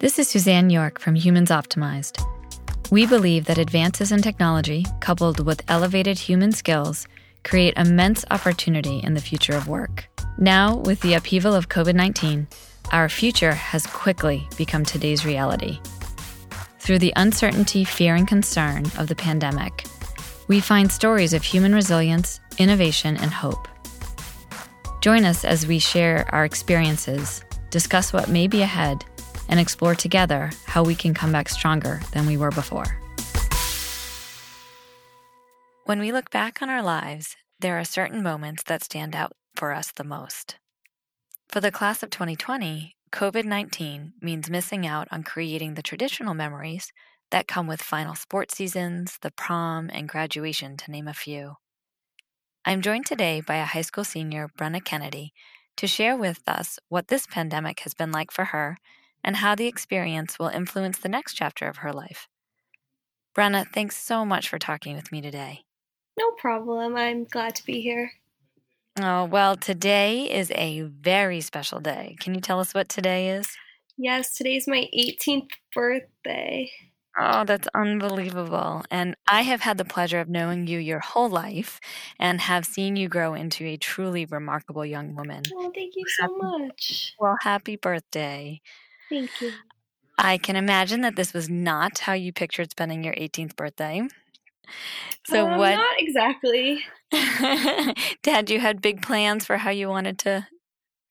This is Suzanne York from Humans Optimized. We believe that advances in technology, coupled with elevated human skills, create immense opportunity in the future of work. Now, with the upheaval of COVID 19, our future has quickly become today's reality. Through the uncertainty, fear, and concern of the pandemic, we find stories of human resilience, innovation, and hope. Join us as we share our experiences, discuss what may be ahead, and explore together how we can come back stronger than we were before. When we look back on our lives, there are certain moments that stand out for us the most. For the class of 2020, COVID 19 means missing out on creating the traditional memories that come with final sports seasons, the prom, and graduation, to name a few. I'm joined today by a high school senior, Brenna Kennedy, to share with us what this pandemic has been like for her and how the experience will influence the next chapter of her life. Brenna, thanks so much for talking with me today. No problem. I'm glad to be here. Oh, well, today is a very special day. Can you tell us what today is? Yes, today's my 18th birthday. Oh, that's unbelievable. And I have had the pleasure of knowing you your whole life and have seen you grow into a truly remarkable young woman. Oh, thank you so much. Well, happy birthday. Thank you. I can imagine that this was not how you pictured spending your 18th birthday. So um, what? Not exactly. Dad, you had big plans for how you wanted to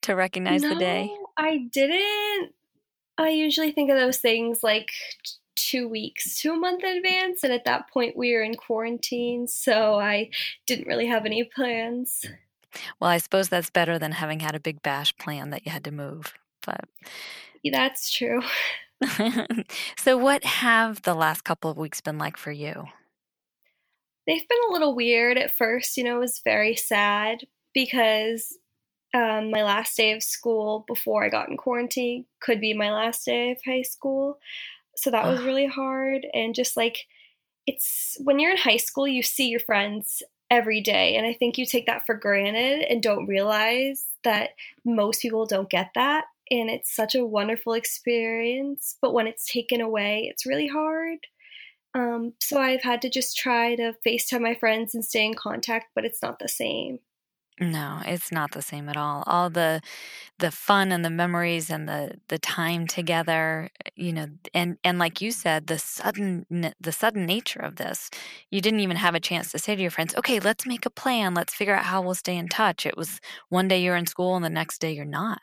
to recognize no, the day. I didn't. I usually think of those things like two weeks to a month in advance, and at that point we were in quarantine, so I didn't really have any plans. Well, I suppose that's better than having had a big bash plan that you had to move. But that's true. so, what have the last couple of weeks been like for you? They've been a little weird at first. You know, it was very sad because um, my last day of school before I got in quarantine could be my last day of high school. So that was really hard. And just like, it's when you're in high school, you see your friends every day. And I think you take that for granted and don't realize that most people don't get that and it's such a wonderful experience. But when it's taken away, it's really hard. Um, so I've had to just try to FaceTime my friends and stay in contact, but it's not the same. No, it's not the same at all. All the the fun and the memories and the the time together, you know, and and like you said, the sudden the sudden nature of this. You didn't even have a chance to say to your friends, "Okay, let's make a plan. Let's figure out how we'll stay in touch." It was one day you're in school and the next day you're not.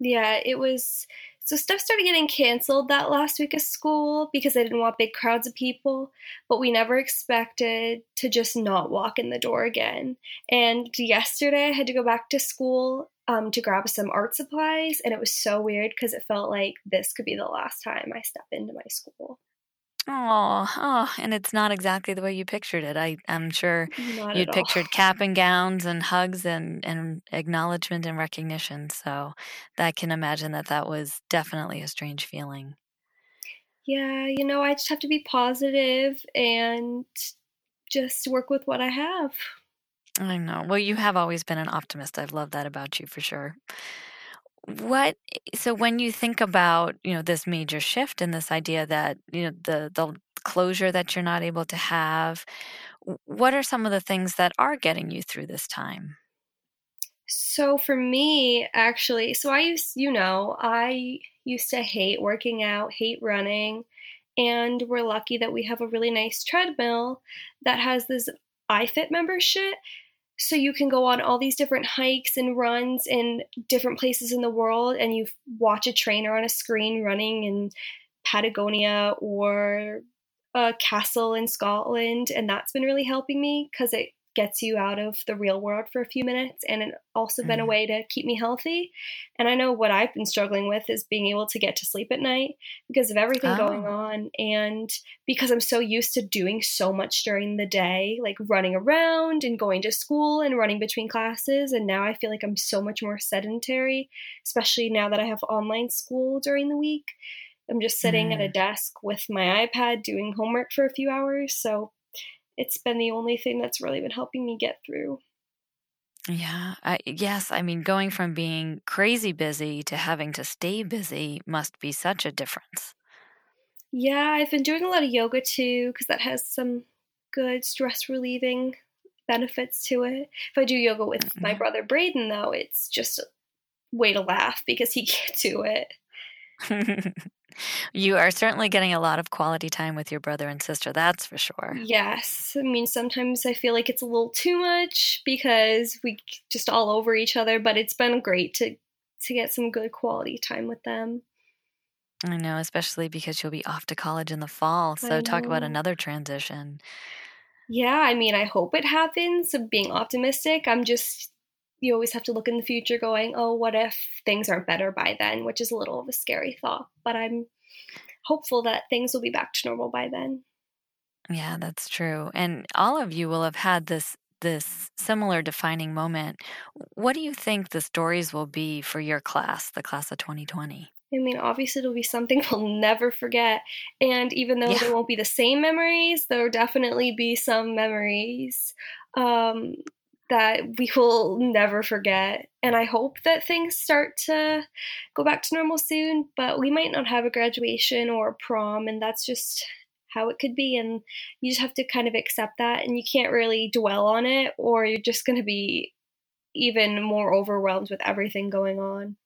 Yeah, it was. So stuff started getting canceled that last week of school because I didn't want big crowds of people, but we never expected to just not walk in the door again. And yesterday I had to go back to school um, to grab some art supplies, and it was so weird because it felt like this could be the last time I step into my school. Oh, oh, and it's not exactly the way you pictured it. I, I'm sure not you'd pictured cap and gowns and hugs and, and acknowledgement and recognition. So I can imagine that that was definitely a strange feeling. Yeah, you know, I just have to be positive and just work with what I have. I know. Well, you have always been an optimist. I've loved that about you for sure what so when you think about you know this major shift and this idea that you know the the closure that you're not able to have what are some of the things that are getting you through this time? So for me actually so i used you know i used to hate working out hate running and we're lucky that we have a really nice treadmill that has this ifit membership so you can go on all these different hikes and runs in different places in the world and you watch a trainer on a screen running in Patagonia or a castle in Scotland and that's been really helping me because it gets you out of the real world for a few minutes and it also been a mm-hmm. way to keep me healthy and i know what i've been struggling with is being able to get to sleep at night because of everything oh. going on and because i'm so used to doing so much during the day like running around and going to school and running between classes and now i feel like i'm so much more sedentary especially now that i have online school during the week i'm just sitting mm. at a mm. desk with my ipad doing homework for a few hours so it's been the only thing that's really been helping me get through. Yeah. I, yes. I mean, going from being crazy busy to having to stay busy must be such a difference. Yeah, I've been doing a lot of yoga too because that has some good stress relieving benefits to it. If I do yoga with mm-hmm. my brother Braden, though, it's just a way to laugh because he can't do it. you are certainly getting a lot of quality time with your brother and sister, that's for sure. Yes. I mean, sometimes I feel like it's a little too much because we just all over each other, but it's been great to to get some good quality time with them. I know, especially because you'll be off to college in the fall. So talk about another transition. Yeah, I mean, I hope it happens. Being optimistic, I'm just you always have to look in the future going, oh, what if things aren't better by then, which is a little of a scary thought. But I'm hopeful that things will be back to normal by then. Yeah, that's true. And all of you will have had this this similar defining moment. What do you think the stories will be for your class, the class of 2020? I mean, obviously, it'll be something we'll never forget. And even though yeah. there won't be the same memories, there'll definitely be some memories um, that we will never forget. And I hope that things start to go back to normal soon, but we might not have a graduation or a prom, and that's just how it could be. And you just have to kind of accept that, and you can't really dwell on it, or you're just going to be even more overwhelmed with everything going on.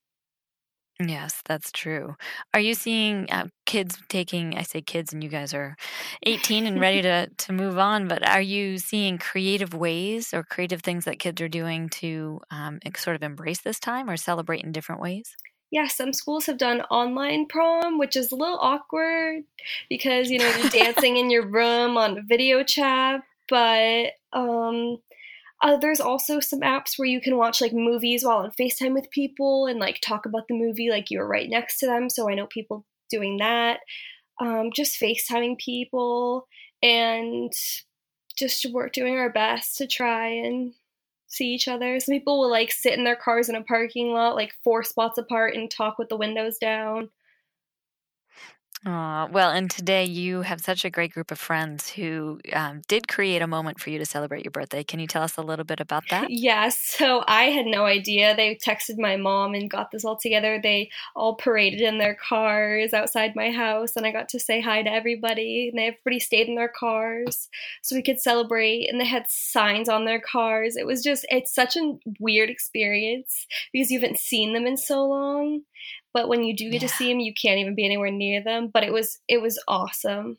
Yes, that's true. Are you seeing uh, kids taking, I say kids, and you guys are 18 and ready to, to move on, but are you seeing creative ways or creative things that kids are doing to um, sort of embrace this time or celebrate in different ways? Yeah, some schools have done online prom, which is a little awkward because, you know, you're dancing in your room on video chat, but um, uh, there's also some apps where you can watch like movies while on FaceTime with people and like talk about the movie like you're right next to them. So I know people doing that. Um, just FaceTiming people and just work doing our best to try and see each other. Some people will like sit in their cars in a parking lot, like four spots apart, and talk with the windows down. Aw, well, and today you have such a great group of friends who um, did create a moment for you to celebrate your birthday. Can you tell us a little bit about that? Yes. So I had no idea. They texted my mom and got this all together. They all paraded in their cars outside my house, and I got to say hi to everybody. And everybody stayed in their cars so we could celebrate. And they had signs on their cars. It was just, it's such a weird experience because you haven't seen them in so long but when you do get yeah. to see them you can't even be anywhere near them but it was it was awesome.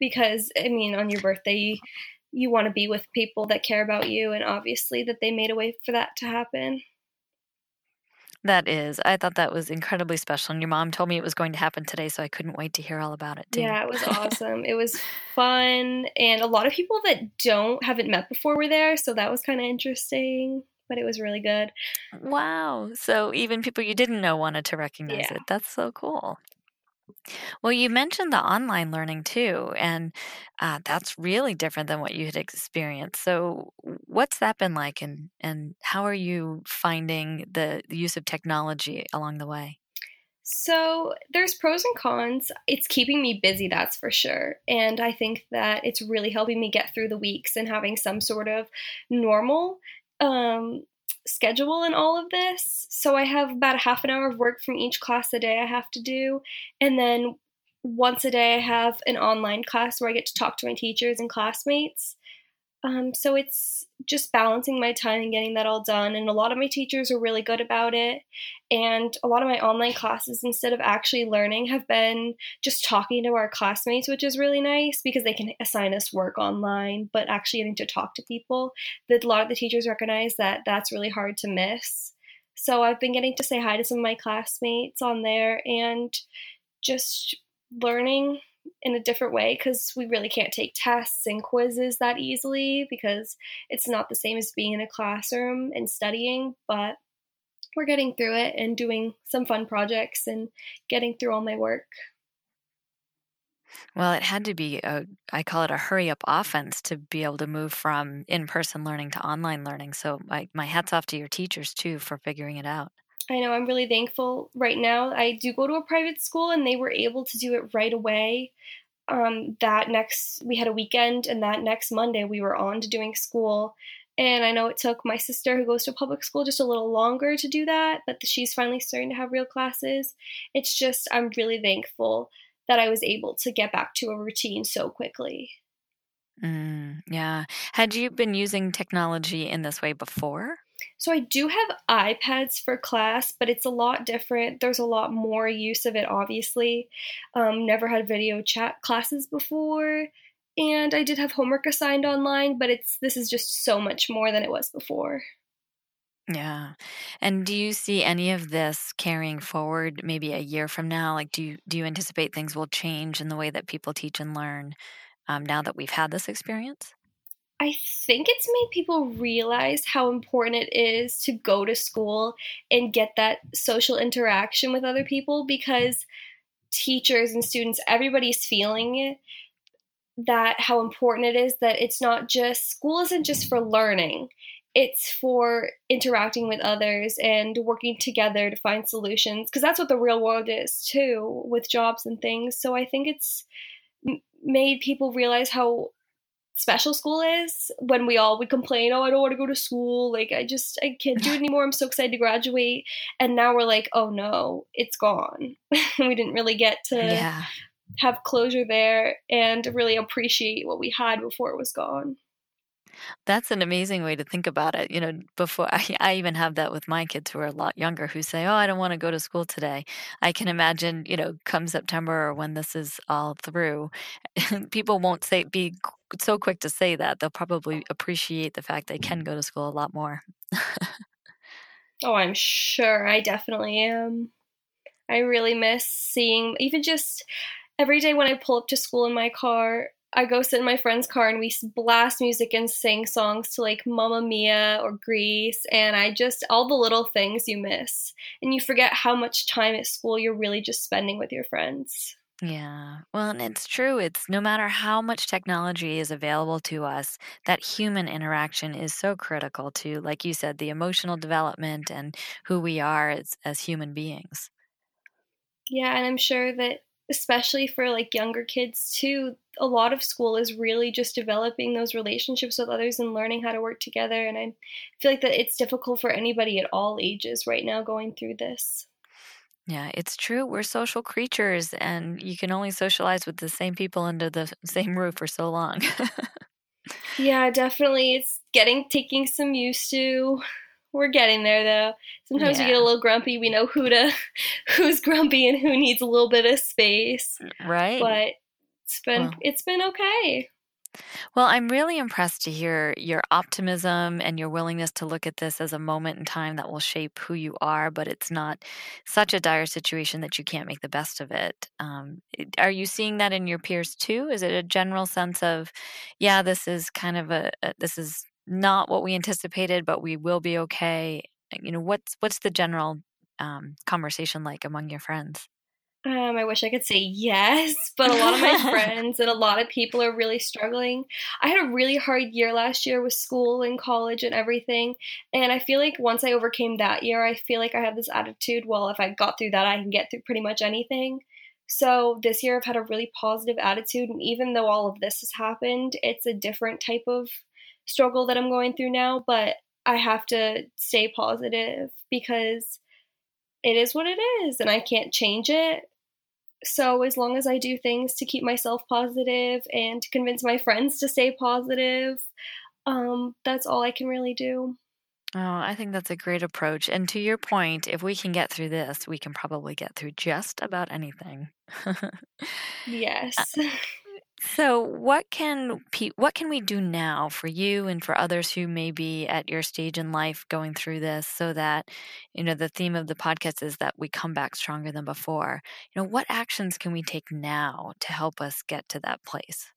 Because i mean on your birthday you, you want to be with people that care about you and obviously that they made a way for that to happen. That is. I thought that was incredibly special and your mom told me it was going to happen today so i couldn't wait to hear all about it too. yeah it was awesome. It was fun and a lot of people that don't haven't met before were there so that was kind of interesting but it was really good. Wow. So even people you didn't know wanted to recognize yeah. it. That's so cool. Well, you mentioned the online learning too, and uh, that's really different than what you had experienced. So, what's that been like, and and how are you finding the, the use of technology along the way? So, there's pros and cons. It's keeping me busy, that's for sure. And I think that it's really helping me get through the weeks and having some sort of normal um, schedule in all of this. So I have about a half an hour of work from each class a day I have to do. And then once a day, I have an online class where I get to talk to my teachers and classmates. Um, so it's just balancing my time and getting that all done. And a lot of my teachers are really good about it. And a lot of my online classes, instead of actually learning, have been just talking to our classmates, which is really nice because they can assign us work online, but actually getting to talk to people. That a lot of the teachers recognize that that's really hard to miss. So I've been getting to say hi to some of my classmates on there and just learning in a different way because we really can't take tests and quizzes that easily because it's not the same as being in a classroom and studying, but we're getting through it and doing some fun projects and getting through all my work. Well, it had to be a, I call it a hurry up offense to be able to move from in person learning to online learning. So, my, my hat's off to your teachers too for figuring it out. I know I'm really thankful right now. I do go to a private school and they were able to do it right away. Um, that next, we had a weekend, and that next Monday we were on to doing school. And I know it took my sister, who goes to public school, just a little longer to do that, but she's finally starting to have real classes. It's just, I'm really thankful that I was able to get back to a routine so quickly. Mm, yeah. Had you been using technology in this way before? So I do have iPads for class, but it's a lot different. There's a lot more use of it, obviously. Um, never had video chat classes before, and I did have homework assigned online, but it's this is just so much more than it was before. Yeah. And do you see any of this carrying forward maybe a year from now? Like do you do you anticipate things will change in the way that people teach and learn um, now that we've had this experience? I think it's made people realize how important it is to go to school and get that social interaction with other people because teachers and students, everybody's feeling it. That how important it is that it's not just school isn't just for learning, it's for interacting with others and working together to find solutions because that's what the real world is too with jobs and things. So I think it's made people realize how special school is when we all would complain oh i don't want to go to school like i just i can't do it anymore i'm so excited to graduate. And now we're like oh no it's gone. We didn't really get to yeah. have closure there and really appreciate what we had before it was gone that's an amazing way to think about it. You know, before I, I even have that with my kids who are a lot younger who say, Oh, I don't want to go to school today. I can imagine, you know, come September or when this is all through, people won't say, be so quick to say that. They'll probably appreciate the fact they can go to school a lot more. oh, I'm sure. I definitely am. I really miss seeing even just every day when I pull up to school in my car, I go sit in my friend's car and we blast music and sing songs to like Mamma Mia or Grease. And I just, all the little things you miss. And you forget how much time at school you're really just spending with your friends. Yeah. Well, and it's true. It's no matter how much technology is available to us, that human interaction is so critical to, like you said, the emotional development and who we are as, as human beings. Yeah. And I'm sure that especially for like younger kids too a lot of school is really just developing those relationships with others and learning how to work together and i feel like that it's difficult for anybody at all ages right now going through this. Yeah it's true we're social creatures and you can only socialize with the same people under the same roof for so long. Yeah definitely it's getting taking some used to we're getting there though. Sometimes yeah. we get a little grumpy. We know who to who's grumpy and who needs a little bit of space. Right. But it's been well. it's been okay. Well, I'm really impressed to hear your optimism and your willingness to look at this as a moment in time that will shape who you are, but it's not such a dire situation that you can't make the best of it. Um, are you seeing that in your peers too? Is it a general sense of, yeah, this is kind of a, a this is not what we anticipated, but we will be okay. You know, what's what's the general um, conversation like among your friends? Um, I wish I could say yes, but a lot of my friends and a lot of people are really struggling. I had a really hard year last year with school and college and everything. And I feel like once I overcame that year, I feel like I have this attitude well, if I got through that, I can get through pretty much anything. So this year I've had a really positive attitude. And even though all of this has happened, it's a different type of struggle that I'm going through now, but I have to stay positive because it is what it is and I can't change it. So, as long as I do things to keep myself positive and to convince my friends to stay positive, um, that's all I can really do. Oh, I think that's a great approach. And to your point, if we can get through this, we can probably get through just about anything. yes. So, what can what can we do now for you and for others who may be at your stage in life going through this, so that you know the theme of the podcast is that we come back stronger than before. You know, what actions can we take now to help us get to that place?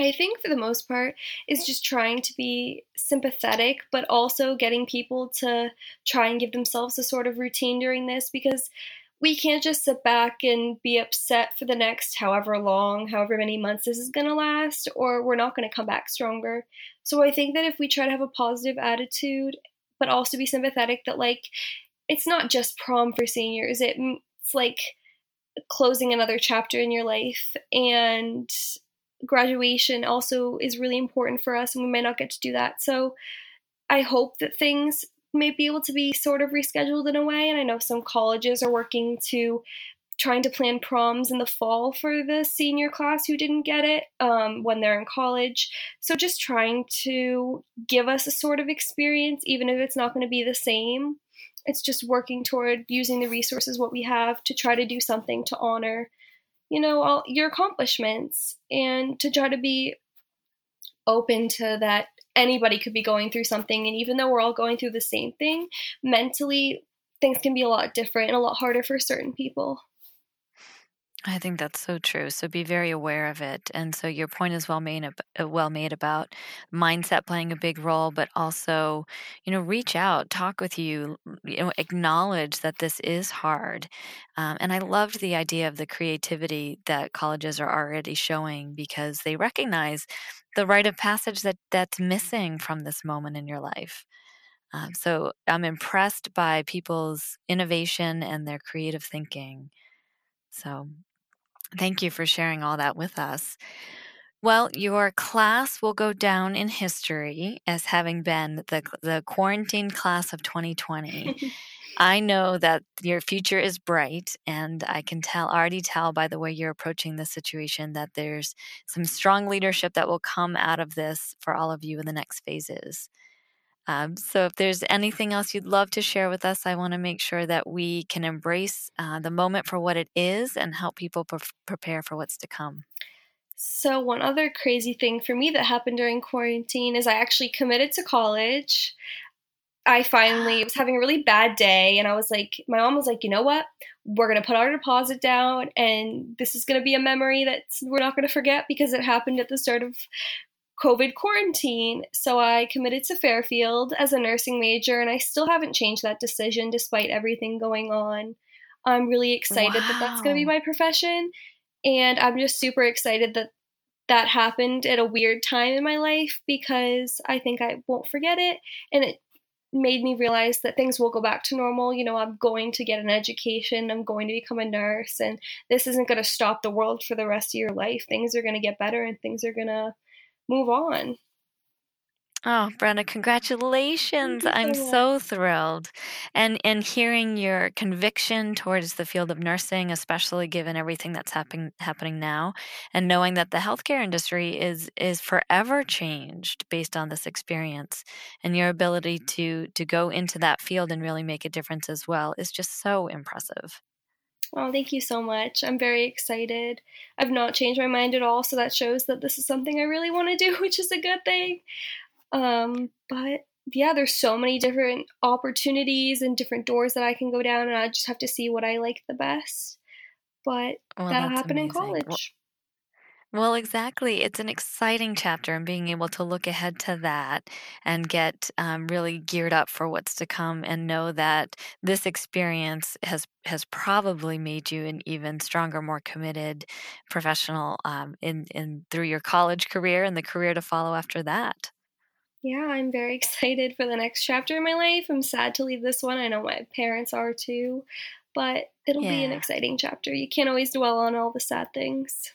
I think for the most part is just trying to be sympathetic, but also getting people to try and give themselves a sort of routine during this because we can't just sit back and be upset for the next however long, however many months this is going to last, or we're not going to come back stronger. So I think that if we try to have a positive attitude, but also be sympathetic, that like it's not just prom for seniors, it's like closing another chapter in your life. And graduation also is really important for us, and we might not get to do that. So I hope that things may be able to be sort of rescheduled in a way. And I know some colleges are working to trying to plan proms in the fall for the senior class who didn't get it um, when they're in college. So just trying to give us a sort of experience, even if it's not going to be the same. It's just working toward using the resources what we have to try to do something to honor, you know, all your accomplishments and to try to be open to that anybody could be going through something and even though we're all going through the same thing mentally things can be a lot different and a lot harder for certain people I think that's so true. So be very aware of it. And so your point is well made, uh, well made about mindset playing a big role, but also, you know, reach out, talk with you, you know, acknowledge that this is hard. Um, and I loved the idea of the creativity that colleges are already showing because they recognize the rite of passage that that's missing from this moment in your life. Um, so I'm impressed by people's innovation and their creative thinking. So Thank you for sharing all that with us. Well, your class will go down in history as having been the, the quarantine class of 2020. I know that your future is bright, and I can tell already tell by the way you're approaching the situation that there's some strong leadership that will come out of this for all of you in the next phases. Um, so, if there's anything else you'd love to share with us, I want to make sure that we can embrace uh, the moment for what it is and help people pre- prepare for what's to come. So, one other crazy thing for me that happened during quarantine is I actually committed to college. I finally was having a really bad day, and I was like, my mom was like, you know what? We're going to put our deposit down, and this is going to be a memory that we're not going to forget because it happened at the start of COVID quarantine. So I committed to Fairfield as a nursing major, and I still haven't changed that decision despite everything going on. I'm really excited wow. that that's going to be my profession. And I'm just super excited that that happened at a weird time in my life because I think I won't forget it. And it made me realize that things will go back to normal. You know, I'm going to get an education, I'm going to become a nurse, and this isn't going to stop the world for the rest of your life. Things are going to get better and things are going to move on. Oh, Brenna, congratulations. I'm so thrilled. And and hearing your conviction towards the field of nursing, especially given everything that's happening happening now, and knowing that the healthcare industry is is forever changed based on this experience and your ability mm-hmm. to to go into that field and really make a difference as well is just so impressive. Oh, thank you so much. I'm very excited. I've not changed my mind at all, so that shows that this is something I really want to do, which is a good thing. Um, but yeah, there's so many different opportunities and different doors that I can go down, and I just have to see what I like the best. But well, that'll happen amazing. in college. Well, well, exactly. It's an exciting chapter, and being able to look ahead to that and get um, really geared up for what's to come, and know that this experience has has probably made you an even stronger, more committed professional um, in in through your college career and the career to follow after that. Yeah, I'm very excited for the next chapter in my life. I'm sad to leave this one. I know my parents are too, but it'll yeah. be an exciting chapter. You can't always dwell on all the sad things.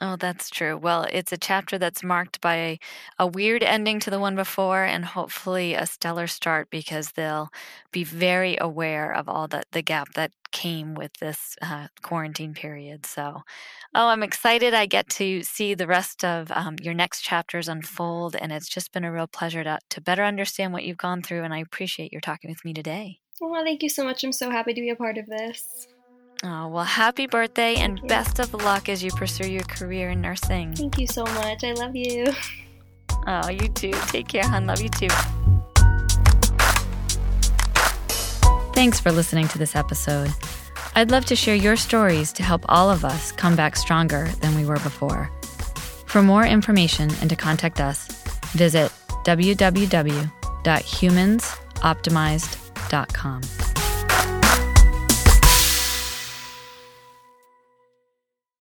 Oh, that's true. Well, it's a chapter that's marked by a, a, weird ending to the one before and hopefully a stellar start because they'll be very aware of all the, the gap that came with this uh, quarantine period. So, oh, I'm excited. I get to see the rest of um, your next chapters unfold, and it's just been a real pleasure to, to better understand what you've gone through. And I appreciate your talking with me today. Well, thank you so much. I'm so happy to be a part of this. Oh, well, happy birthday and best of luck as you pursue your career in nursing. Thank you so much. I love you. Oh, you too. Take care, hon. Love you too. Thanks for listening to this episode. I'd love to share your stories to help all of us come back stronger than we were before. For more information and to contact us, visit www.humansoptimized.com.